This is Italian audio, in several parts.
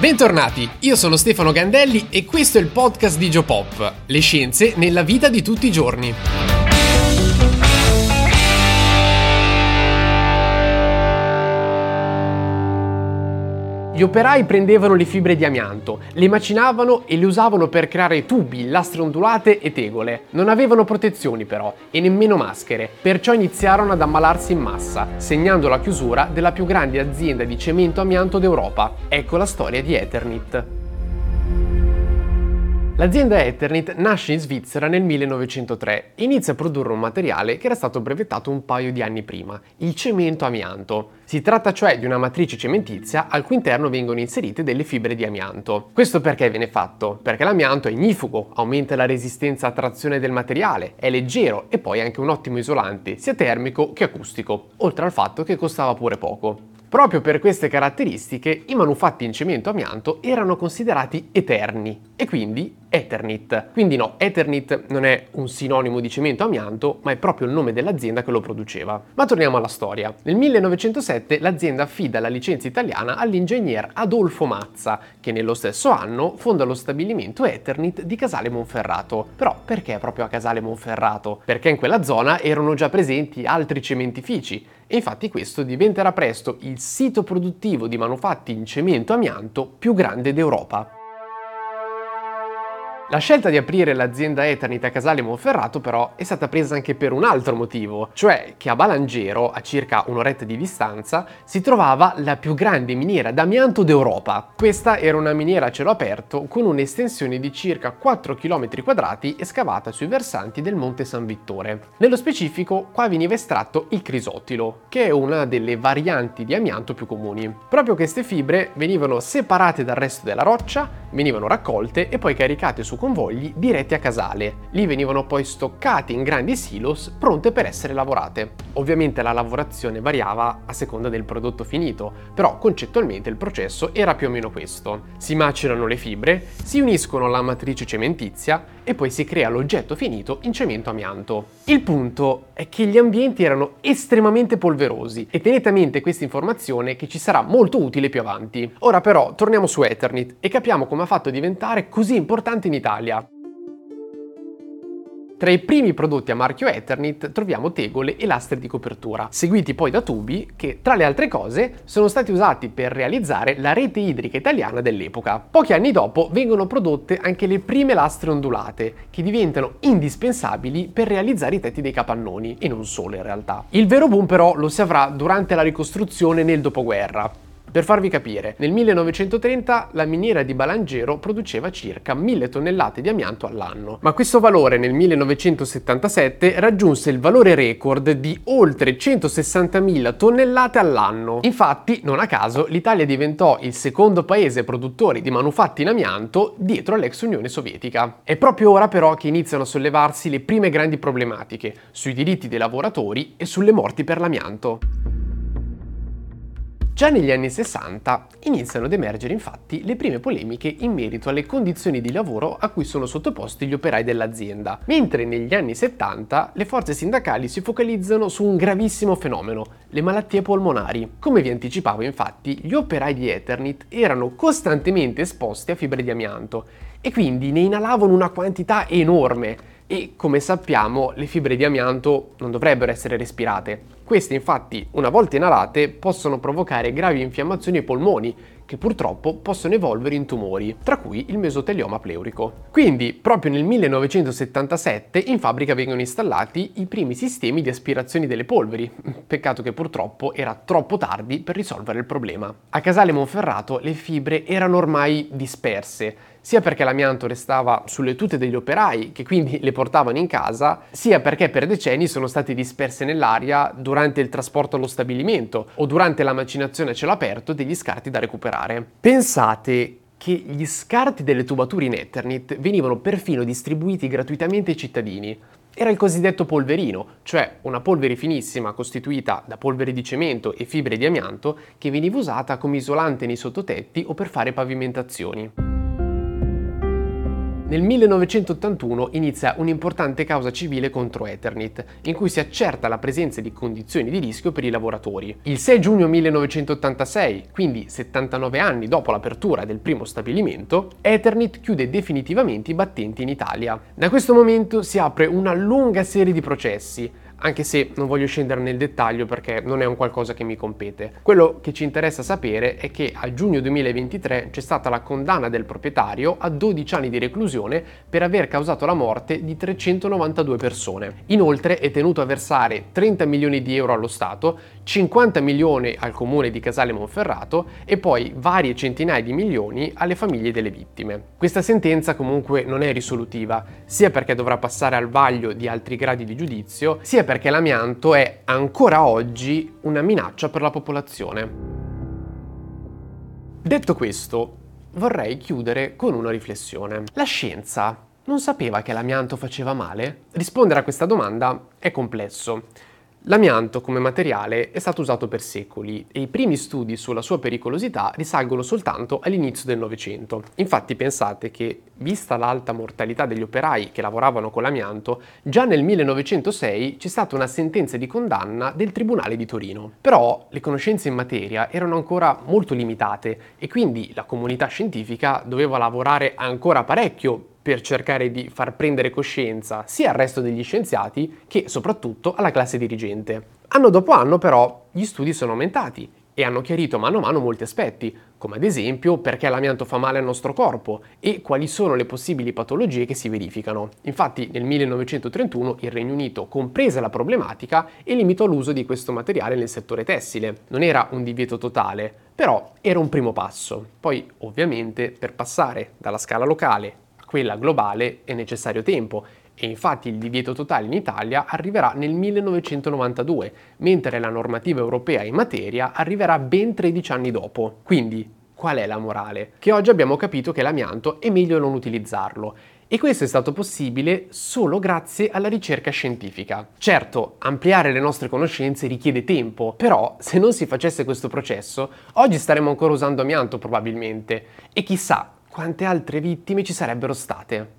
Bentornati, io sono Stefano Gandelli e questo è il podcast di Geopop, le scienze nella vita di tutti i giorni. Gli operai prendevano le fibre di amianto, le macinavano e le usavano per creare tubi, lastre ondulate e tegole. Non avevano protezioni però e nemmeno maschere, perciò iniziarono ad ammalarsi in massa, segnando la chiusura della più grande azienda di cemento amianto d'Europa. Ecco la storia di Eternit. L'azienda Eternit nasce in Svizzera nel 1903 e inizia a produrre un materiale che era stato brevettato un paio di anni prima, il cemento amianto. Si tratta cioè di una matrice cementizia al cui interno vengono inserite delle fibre di amianto. Questo perché viene fatto? Perché l'amianto è ignifugo, aumenta la resistenza a trazione del materiale, è leggero e poi anche un ottimo isolante, sia termico che acustico, oltre al fatto che costava pure poco. Proprio per queste caratteristiche i manufatti in cemento amianto erano considerati eterni e quindi Eternit. Quindi no, Eternit non è un sinonimo di cemento amianto, ma è proprio il nome dell'azienda che lo produceva. Ma torniamo alla storia. Nel 1907 l'azienda affida la licenza italiana all'ingegner Adolfo Mazza, che nello stesso anno fonda lo stabilimento Eternit di Casale Monferrato. Però perché proprio a Casale Monferrato? Perché in quella zona erano già presenti altri cementifici e infatti questo diventerà presto il sito produttivo di manufatti in cemento amianto più grande d'Europa. La scelta di aprire l'azienda Eternit a Casale Monferrato però è stata presa anche per un altro motivo, cioè che a Balangero, a circa un'oretta di distanza, si trovava la più grande miniera d'amianto d'Europa. Questa era una miniera a cielo aperto con un'estensione di circa 4 km quadrati scavata sui versanti del Monte San Vittore. Nello specifico, qua veniva estratto il crisotilo, che è una delle varianti di amianto più comuni. Proprio queste fibre venivano separate dal resto della roccia, venivano raccolte e poi caricate su convogli diretti a Casale. Lì venivano poi stoccati in grandi silos pronte per essere lavorate. Ovviamente la lavorazione variava a seconda del prodotto finito, però concettualmente il processo era più o meno questo. Si macinano le fibre, si uniscono alla matrice cementizia e poi si crea l'oggetto finito in cemento amianto. Il punto è che gli ambienti erano estremamente polverosi e tenete a mente questa informazione che ci sarà molto utile più avanti. Ora però torniamo su Eternit e capiamo come ha fatto diventare così importante in Italia Italia. Tra i primi prodotti a marchio Eternit troviamo tegole e lastre di copertura, seguiti poi da tubi che, tra le altre cose, sono stati usati per realizzare la rete idrica italiana dell'epoca. Pochi anni dopo vengono prodotte anche le prime lastre ondulate, che diventano indispensabili per realizzare i tetti dei capannoni, e non solo in realtà. Il vero boom però lo si avrà durante la ricostruzione nel dopoguerra. Per farvi capire, nel 1930 la miniera di Balangero produceva circa 1000 tonnellate di amianto all'anno, ma questo valore nel 1977 raggiunse il valore record di oltre 160.000 tonnellate all'anno. Infatti, non a caso, l'Italia diventò il secondo paese produttore di manufatti in amianto dietro all'ex Unione Sovietica. È proprio ora però che iniziano a sollevarsi le prime grandi problematiche sui diritti dei lavoratori e sulle morti per l'amianto. Già negli anni 60 iniziano ad emergere infatti le prime polemiche in merito alle condizioni di lavoro a cui sono sottoposti gli operai dell'azienda, mentre negli anni 70 le forze sindacali si focalizzano su un gravissimo fenomeno, le malattie polmonari. Come vi anticipavo infatti, gli operai di Eternit erano costantemente esposti a fibre di amianto e quindi ne inalavano una quantità enorme e come sappiamo le fibre di amianto non dovrebbero essere respirate. Queste infatti, una volta inalate, possono provocare gravi infiammazioni ai polmoni che purtroppo possono evolvere in tumori, tra cui il mesotelioma pleurico. Quindi, proprio nel 1977 in fabbrica vengono installati i primi sistemi di aspirazione delle polveri. Peccato che purtroppo era troppo tardi per risolvere il problema. A Casale Monferrato le fibre erano ormai disperse, sia perché l'amianto restava sulle tute degli operai, che quindi le portavano in casa, sia perché per decenni sono state disperse nell'aria durante durante il trasporto allo stabilimento o durante la macinazione a cielo aperto degli scarti da recuperare. Pensate che gli scarti delle tubature in Eternit venivano perfino distribuiti gratuitamente ai cittadini. Era il cosiddetto polverino, cioè una polvere finissima costituita da polvere di cemento e fibre di amianto che veniva usata come isolante nei sottotetti o per fare pavimentazioni. Nel 1981 inizia un'importante causa civile contro Eternit, in cui si accerta la presenza di condizioni di rischio per i lavoratori. Il 6 giugno 1986, quindi 79 anni dopo l'apertura del primo stabilimento, Eternit chiude definitivamente i battenti in Italia. Da questo momento si apre una lunga serie di processi, anche se non voglio scendere nel dettaglio perché non è un qualcosa che mi compete. Quello che ci interessa sapere è che a giugno 2023 c'è stata la condanna del proprietario a 12 anni di reclusione per aver causato la morte di 392 persone. Inoltre è tenuto a versare 30 milioni di euro allo Stato, 50 milioni al comune di Casale Monferrato e poi varie centinaia di milioni alle famiglie delle vittime. Questa sentenza comunque non è risolutiva, sia perché dovrà passare al vaglio di altri gradi di giudizio, sia perché l'amianto è ancora oggi una minaccia per la popolazione. Detto questo, vorrei chiudere con una riflessione. La scienza non sapeva che l'amianto faceva male? Rispondere a questa domanda è complesso. L'amianto come materiale è stato usato per secoli e i primi studi sulla sua pericolosità risalgono soltanto all'inizio del Novecento. Infatti pensate che, vista l'alta mortalità degli operai che lavoravano con l'amianto, già nel 1906 c'è stata una sentenza di condanna del Tribunale di Torino. Però le conoscenze in materia erano ancora molto limitate e quindi la comunità scientifica doveva lavorare ancora parecchio per cercare di far prendere coscienza sia al resto degli scienziati che soprattutto alla classe dirigente. Anno dopo anno però gli studi sono aumentati e hanno chiarito mano a mano molti aspetti, come ad esempio perché l'amianto fa male al nostro corpo e quali sono le possibili patologie che si verificano. Infatti nel 1931 il Regno Unito comprese la problematica e limitò l'uso di questo materiale nel settore tessile. Non era un divieto totale, però era un primo passo. Poi ovviamente per passare dalla scala locale quella globale è necessario tempo e infatti il divieto totale in Italia arriverà nel 1992, mentre la normativa europea in materia arriverà ben 13 anni dopo. Quindi, qual è la morale? Che oggi abbiamo capito che l'amianto è meglio non utilizzarlo e questo è stato possibile solo grazie alla ricerca scientifica. Certo, ampliare le nostre conoscenze richiede tempo, però se non si facesse questo processo, oggi staremmo ancora usando amianto probabilmente e chissà quante altre vittime ci sarebbero state.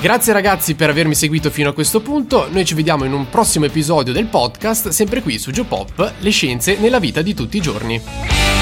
Grazie ragazzi per avermi seguito fino a questo punto, noi ci vediamo in un prossimo episodio del podcast, sempre qui su Geopop, le scienze nella vita di tutti i giorni.